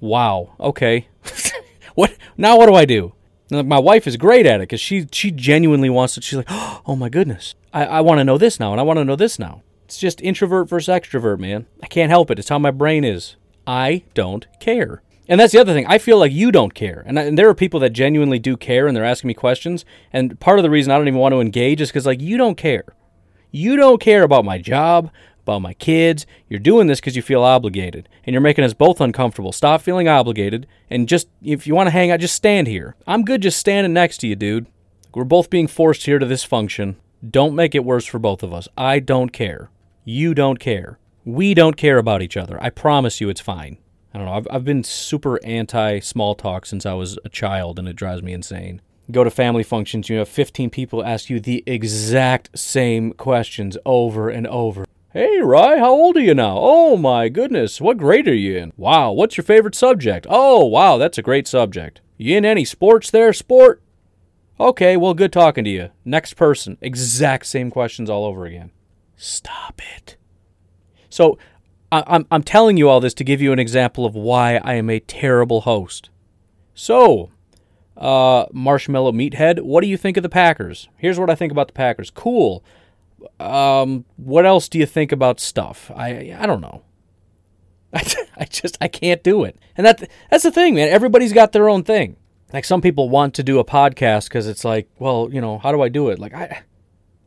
Wow. Okay. what now? What do I do? My wife is great at it because she she genuinely wants to. She's like, oh my goodness, I, I want to know this now, and I want to know this now. It's just introvert versus extrovert, man. I can't help it. It's how my brain is. I don't care. And that's the other thing. I feel like you don't care. And, I, and there are people that genuinely do care and they're asking me questions. And part of the reason I don't even want to engage is because, like, you don't care. You don't care about my job, about my kids. You're doing this because you feel obligated, and you're making us both uncomfortable. Stop feeling obligated, and just, if you want to hang out, just stand here. I'm good just standing next to you, dude. We're both being forced here to this function. Don't make it worse for both of us. I don't care. You don't care. We don't care about each other. I promise you it's fine. I don't know. I've, I've been super anti small talk since I was a child, and it drives me insane. Go to family functions, you have 15 people ask you the exact same questions over and over. Hey, Rye, how old are you now? Oh, my goodness, what grade are you in? Wow, what's your favorite subject? Oh, wow, that's a great subject. You in any sports there, sport? Okay, well, good talking to you. Next person, exact same questions all over again. Stop it. So, I- I'm, I'm telling you all this to give you an example of why I am a terrible host. So, uh, Marshmallow Meathead, what do you think of the Packers? Here's what I think about the Packers. Cool um, what else do you think about stuff? I I don't know. I, I just I can't do it. And that that's the thing, man. Everybody's got their own thing. Like some people want to do a podcast because it's like, well, you know, how do I do it? Like I,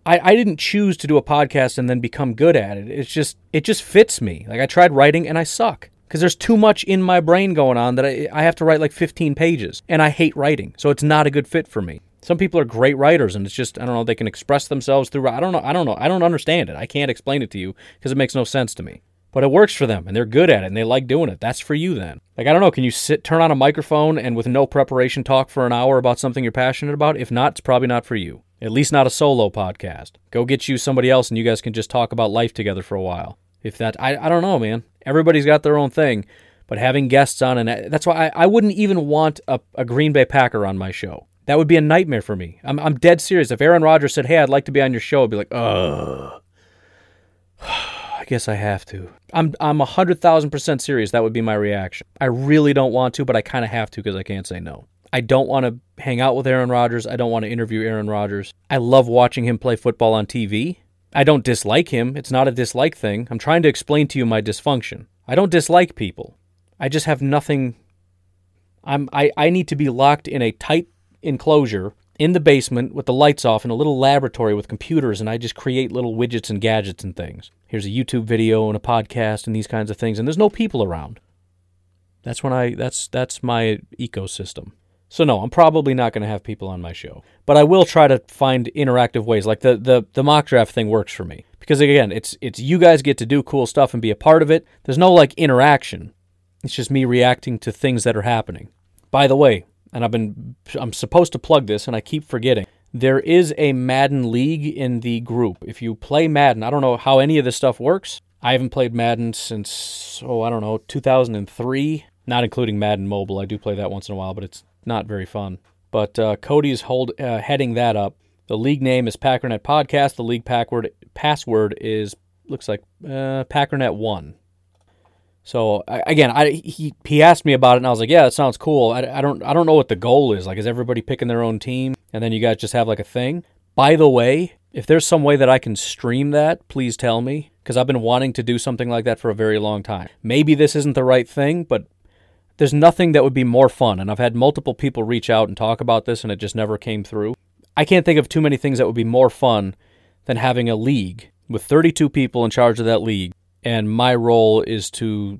I, I didn't choose to do a podcast and then become good at it. It's just it just fits me. Like I tried writing and I suck because there's too much in my brain going on that I, I have to write like 15 pages and I hate writing, so it's not a good fit for me. Some people are great writers and it's just I don't know they can express themselves through I don't know I don't know I don't understand it. I can't explain it to you because it makes no sense to me. But it works for them and they're good at it and they like doing it. That's for you then. Like I don't know, can you sit turn on a microphone and with no preparation talk for an hour about something you're passionate about? If not, it's probably not for you. At least not a solo podcast. Go get you somebody else and you guys can just talk about life together for a while. If that I I don't know, man. Everybody's got their own thing. But having guests on, and that's why I, I wouldn't even want a, a Green Bay Packer on my show. That would be a nightmare for me. I'm, I'm dead serious. If Aaron Rodgers said, "Hey, I'd like to be on your show," I'd be like, "Ugh." I guess I have to. I'm I'm a hundred thousand percent serious. That would be my reaction. I really don't want to, but I kind of have to because I can't say no. I don't want to hang out with Aaron Rodgers. I don't want to interview Aaron Rodgers. I love watching him play football on TV. I don't dislike him. It's not a dislike thing. I'm trying to explain to you my dysfunction. I don't dislike people. I just have nothing. I'm I, I need to be locked in a tight enclosure in the basement with the lights off in a little laboratory with computers and I just create little widgets and gadgets and things. Here's a YouTube video and a podcast and these kinds of things and there's no people around. That's when I that's that's my ecosystem. So no, I'm probably not going to have people on my show. But I will try to find interactive ways like the the the mock draft thing works for me. Because again, it's it's you guys get to do cool stuff and be a part of it. There's no like interaction. It's just me reacting to things that are happening. By the way, and I've been I'm supposed to plug this and I keep forgetting. There is a Madden league in the group. If you play Madden, I don't know how any of this stuff works. I haven't played Madden since oh, I don't know, 2003, not including Madden Mobile. I do play that once in a while, but it's not very fun. But uh, Cody's hold uh, heading that up. The league name is Packernet Podcast. The league password password is looks like uh, Packernet One. So again, I he he asked me about it, and I was like, "Yeah, that sounds cool." I, I don't I don't know what the goal is. Like, is everybody picking their own team, and then you guys just have like a thing? By the way, if there's some way that I can stream that, please tell me, because I've been wanting to do something like that for a very long time. Maybe this isn't the right thing, but there's nothing that would be more fun. And I've had multiple people reach out and talk about this, and it just never came through. I can't think of too many things that would be more fun than having a league with 32 people in charge of that league and my role is to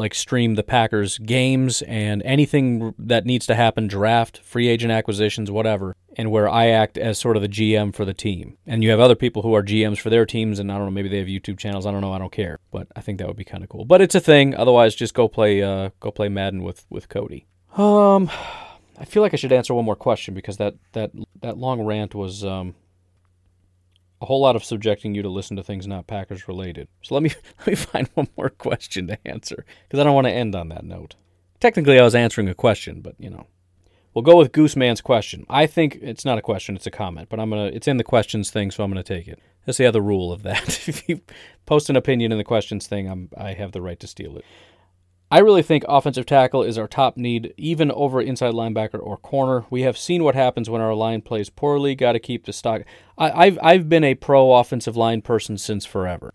like stream the Packers games and anything that needs to happen draft, free agent acquisitions, whatever, and where I act as sort of the GM for the team. And you have other people who are GMs for their teams and I don't know, maybe they have YouTube channels, I don't know, I don't care. But I think that would be kind of cool. But it's a thing. Otherwise just go play uh go play Madden with with Cody. Um I feel like I should answer one more question because that that that long rant was um a whole lot of subjecting you to listen to things not Packers related. So let me let me find one more question to answer because I don't want to end on that note. Technically, I was answering a question, but you know, we'll go with Gooseman's question. I think it's not a question; it's a comment, but I'm gonna it's in the questions thing, so I'm gonna take it. That's the other rule of that. if you post an opinion in the questions thing, I'm I have the right to steal it. I really think offensive tackle is our top need, even over inside linebacker or corner. We have seen what happens when our line plays poorly. Got to keep the stock. I, have I've been a pro offensive line person since forever.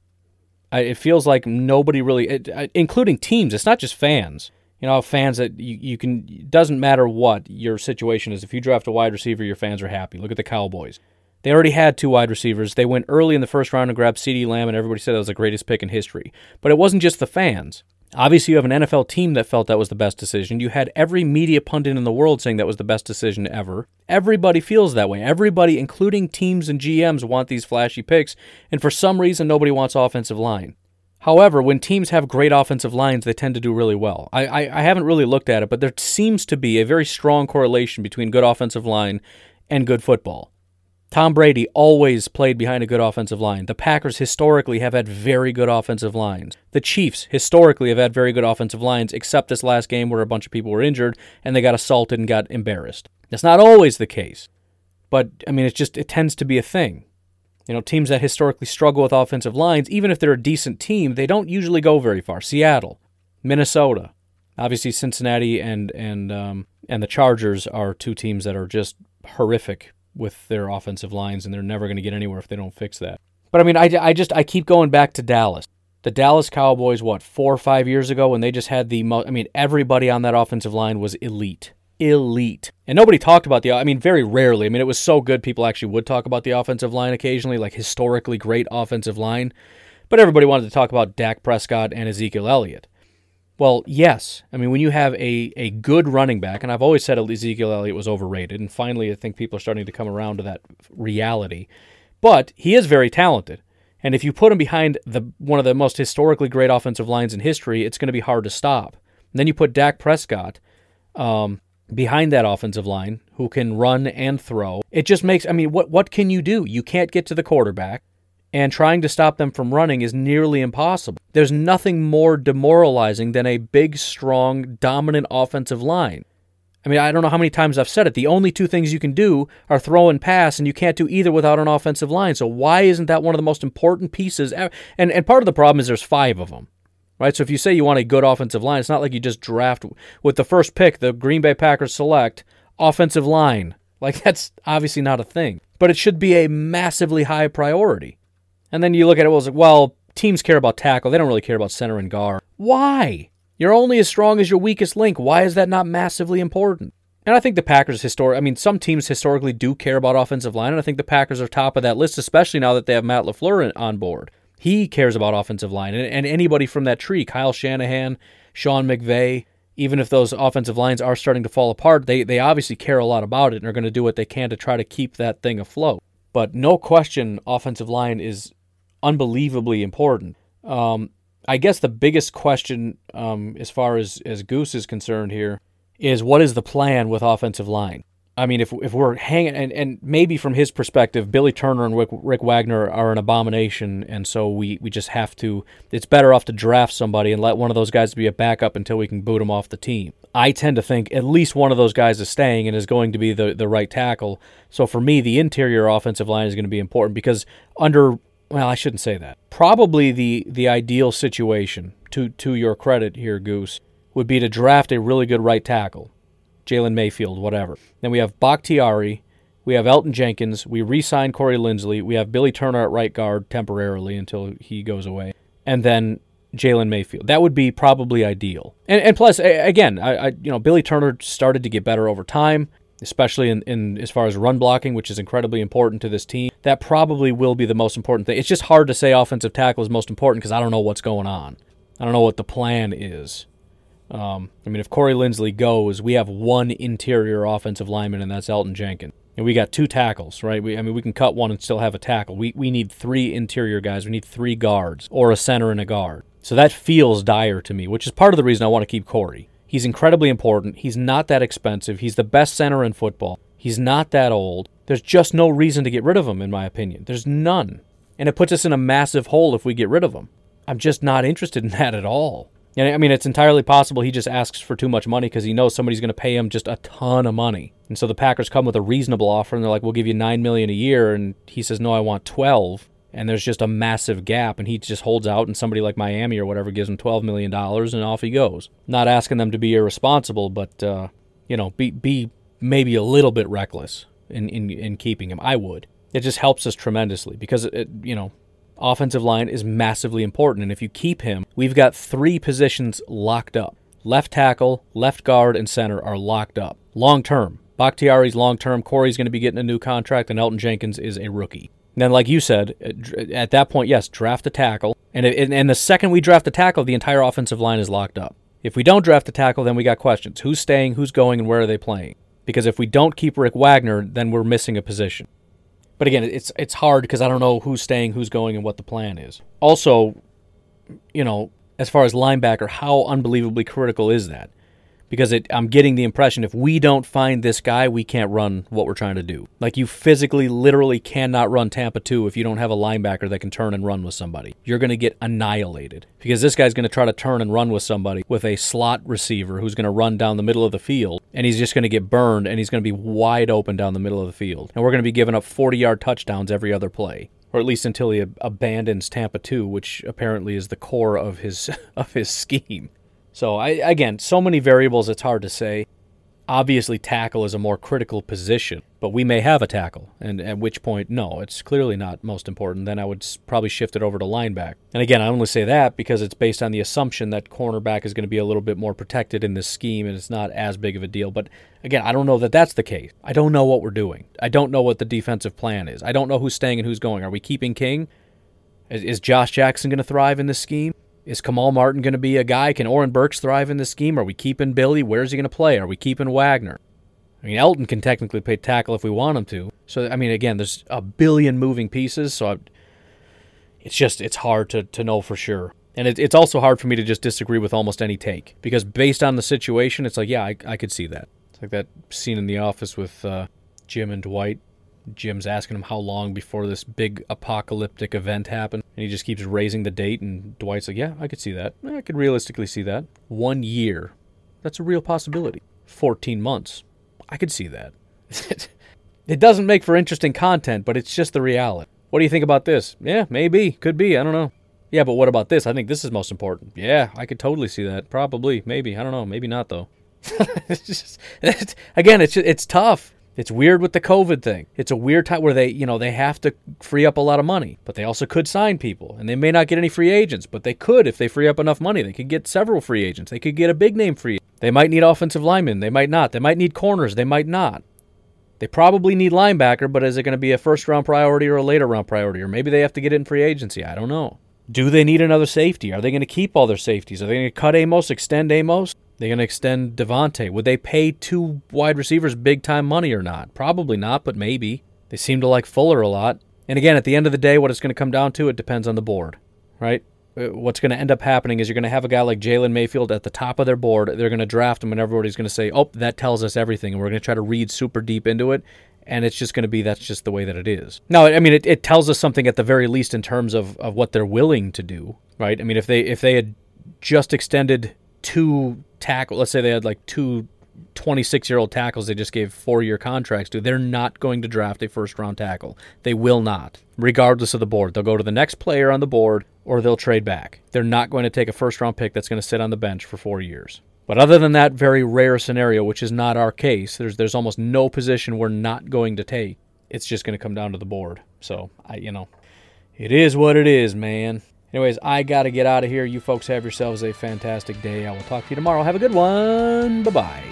I, it feels like nobody really, it, including teams. It's not just fans. You know, fans that you, you can. Doesn't matter what your situation is. If you draft a wide receiver, your fans are happy. Look at the Cowboys. They already had two wide receivers. They went early in the first round and grabbed CeeDee Lamb, and everybody said that was the greatest pick in history. But it wasn't just the fans. Obviously, you have an NFL team that felt that was the best decision. You had every media pundit in the world saying that was the best decision ever. Everybody feels that way. Everybody, including teams and GMs, want these flashy picks, and for some reason, nobody wants offensive line. However, when teams have great offensive lines, they tend to do really well. I, I, I haven't really looked at it, but there seems to be a very strong correlation between good offensive line and good football. Tom Brady always played behind a good offensive line. The Packers historically have had very good offensive lines. The Chiefs historically have had very good offensive lines, except this last game where a bunch of people were injured and they got assaulted and got embarrassed. That's not always the case. But, I mean, it's just, it tends to be a thing. You know, teams that historically struggle with offensive lines, even if they're a decent team, they don't usually go very far. Seattle, Minnesota, obviously Cincinnati and and um, and the Chargers are two teams that are just horrific with their offensive lines, and they're never going to get anywhere if they don't fix that. But I mean, I, I just I keep going back to Dallas. The Dallas Cowboys, what, four or five years ago, when they just had the most, I mean, everybody on that offensive line was elite. Elite. And nobody talked about the, I mean, very rarely. I mean, it was so good, people actually would talk about the offensive line occasionally, like historically great offensive line. But everybody wanted to talk about Dak Prescott and Ezekiel Elliott. Well, yes. I mean, when you have a, a good running back, and I've always said Ezekiel Elliott was overrated, and finally I think people are starting to come around to that reality. But he is very talented. And if you put him behind the one of the most historically great offensive lines in history, it's going to be hard to stop. And then you put Dak Prescott um, behind that offensive line, who can run and throw. It just makes. I mean, what what can you do? You can't get to the quarterback and trying to stop them from running is nearly impossible. There's nothing more demoralizing than a big, strong, dominant offensive line. I mean, I don't know how many times I've said it. The only two things you can do are throw and pass, and you can't do either without an offensive line. So why isn't that one of the most important pieces? And and part of the problem is there's five of them, right? So if you say you want a good offensive line, it's not like you just draft with the first pick. The Green Bay Packers select offensive line. Like that's obviously not a thing, but it should be a massively high priority. And then you look at it, well, it's like, well, teams care about tackle. They don't really care about center and guard. Why? You're only as strong as your weakest link. Why is that not massively important? And I think the Packers historic I mean, some teams historically do care about offensive line, and I think the Packers are top of that list, especially now that they have Matt LaFleur on board. He cares about offensive line, and, and anybody from that tree, Kyle Shanahan, Sean McVay, even if those offensive lines are starting to fall apart, they, they obviously care a lot about it and are going to do what they can to try to keep that thing afloat. But no question, offensive line is unbelievably important. Um, I guess the biggest question, um, as far as, as Goose is concerned here, is what is the plan with offensive line? I mean, if if we're hanging, and, and maybe from his perspective, Billy Turner and Rick, Rick Wagner are an abomination, and so we, we just have to. It's better off to draft somebody and let one of those guys be a backup until we can boot him off the team. I tend to think at least one of those guys is staying and is going to be the, the right tackle. So for me, the interior offensive line is going to be important because under well, I shouldn't say that. Probably the the ideal situation to to your credit here, Goose, would be to draft a really good right tackle, Jalen Mayfield, whatever. Then we have Bakhtiari, we have Elgton Jenkins, we re-sign Corey Linsley, we have Billy Turner at right guard temporarily until he goes away, and then Jalen Mayfield. That would be probably ideal. And and plus, again, I, I you know Billy Turner started to get better over time especially in, in as far as run blocking, which is incredibly important to this team. That probably will be the most important thing. It's just hard to say offensive tackle is most important because I don't know what's going on. I don't know what the plan is. Um, I mean, if Corey Linsley goes, we have one interior offensive lineman, and that's Elgton Jenkins. And we got two tackles, right? We, I mean, we can cut one and still have a tackle. We, we need three interior guys. We need three guards or a center and a guard. So that feels dire to me, which is part of the reason I want to keep Corey. He's incredibly important. He's not that expensive. He's the best center in football. He's not that old. There's just no reason to get rid of him, in my opinion. There's none. And it puts us in a massive hole if we get rid of him. I'm just not interested in that at all. And I mean, it's entirely possible he just asks for too much money because he knows somebody's going to pay him just a ton of money. And so the Packers come with a reasonable offer, and they're like, "We'll give you nine million a year," and he says, "No, I want 12 and there's just a massive gap and he just holds out and somebody like Miami or whatever gives him 12 million dollars and off he goes. Not asking them to be irresponsible, but uh, you know, be be maybe a little bit reckless in, in in keeping him. I would. It just helps us tremendously because it, you know, offensive line is massively important and if you keep him, we've got three positions locked up. Left tackle, left guard and center are locked up. Long term. Bakhtiari's long term. Corey's going to be getting a new contract, and Elgton Jenkins is a rookie. And then, like you said, uh, at that point, yes, draft a tackle. And, it, and the second we draft a tackle, the entire offensive line is locked up. If we don't draft a tackle, then we got questions. Who's staying, who's going, and where are they playing? Because if we don't keep Rick Wagner, then we're missing a position. But again, it's it's hard because I don't know who's staying, who's going, and what the plan is. Also, you know, as far as linebacker, how unbelievably critical is that? Because it, I'm getting the impression if we don't find this guy, we can't run what we're trying to do. Like you physically, literally cannot run Tampa 2 if you don't have a linebacker that can turn and run with somebody. You're going to get annihilated because this guy's going to try to turn and run with somebody with a slot receiver who's going to run down the middle of the field and he's just going to get burned and he's going to be wide open down the middle of the field. And we're going to be giving up 40 yard touchdowns every other play or at least until he abandons Tampa 2, which apparently is the core of his of his scheme. So I again, so many variables it's hard to say. Obviously, tackle is a more critical position, but we may have a tackle. And at which point, no, it's clearly not most important. Then I would probably shift it over to linebacker. And again, I only say that because it's based on the assumption that cornerback is going to be a little bit more protected in this scheme and it's not as big of a deal. But again, I don't know that that's the case. I don't know what we're doing. I don't know what the defensive plan is. I don't know who's staying and who's going. Are we keeping King? Is, is Josh Jackson going to thrive in this scheme? Is Kamal Martin going to be a guy? Can Oren Burks thrive in this scheme? Are we keeping Billy? Where's he going to play? Are we keeping Wagner? I mean, Elgton can technically play tackle if we want him to. So, I mean, again, there's a billion moving pieces. So, I, it's just, it's hard to, to know for sure. And it, it's also hard for me to just disagree with almost any take because based on the situation, it's like, yeah, I, I could see that. It's like that scene in The Office with uh, Jim and Dwight Jim's asking him how long before this big apocalyptic event happened. And he just keeps raising the date. And Dwight's like, Yeah, I could see that. I could realistically see that. One year. That's a real possibility. 14 months. I could see that. it doesn't make for interesting content, but it's just the reality. What do you think about this? Yeah, maybe. Could be. I don't know. Yeah, but what about this? I think this is most important. Yeah, I could totally see that. Probably. Maybe. I don't know. Maybe not, though. it's just, it's, again, it's, it's tough. It's weird with the COVID thing. It's a weird time where they, you know, they have to free up a lot of money, but they also could sign people. And they may not get any free agents, but they could if they free up enough money. They could get several free agents. They could get a big name free. They might need offensive linemen. They might not. They might need corners. They might not. They probably need linebacker, but is it going to be a first round priority or a later round priority? Or maybe they have to get it in free agency. I don't know. Do they need another safety? Are they going to keep all their safeties? Are they going to cut Amos, extend Amos? They're going to extend Davante. Would they pay two wide receivers big time money or not? Probably not, but maybe. They seem to like Fuller a lot. And again, at the end of the day, what it's going to come down to, it depends on the board, right? Uh, what's going to end up happening is you're going to have a guy like Jalen Mayfield at the top of their board. They're going to draft him, and everybody's going to say, oh, that tells us everything. And we're going to try to read super deep into it. And it's just going to be that's just the way that it is. No, I mean, it, it tells us something at the very least in terms of, of what they're willing to do, right? I mean, if they if they had just extended two tackle, let's say they had like two 26 year old tackles they just gave four year contracts to, they're not going to draft a first round tackle. They will not, regardless of the board. They'll go to the next player on the board or they'll trade back. They're not going to take a first round pick that's going to sit on the bench for four years. But other than that very rare scenario, which is not our case, there's there's almost no position we're not going to take. It's just going to come down to the board. So I, you know, it is what it is, man. Anyways, I got to get out of here. You folks have yourselves a fantastic day. I will talk to you tomorrow. Have a good one. Bye bye.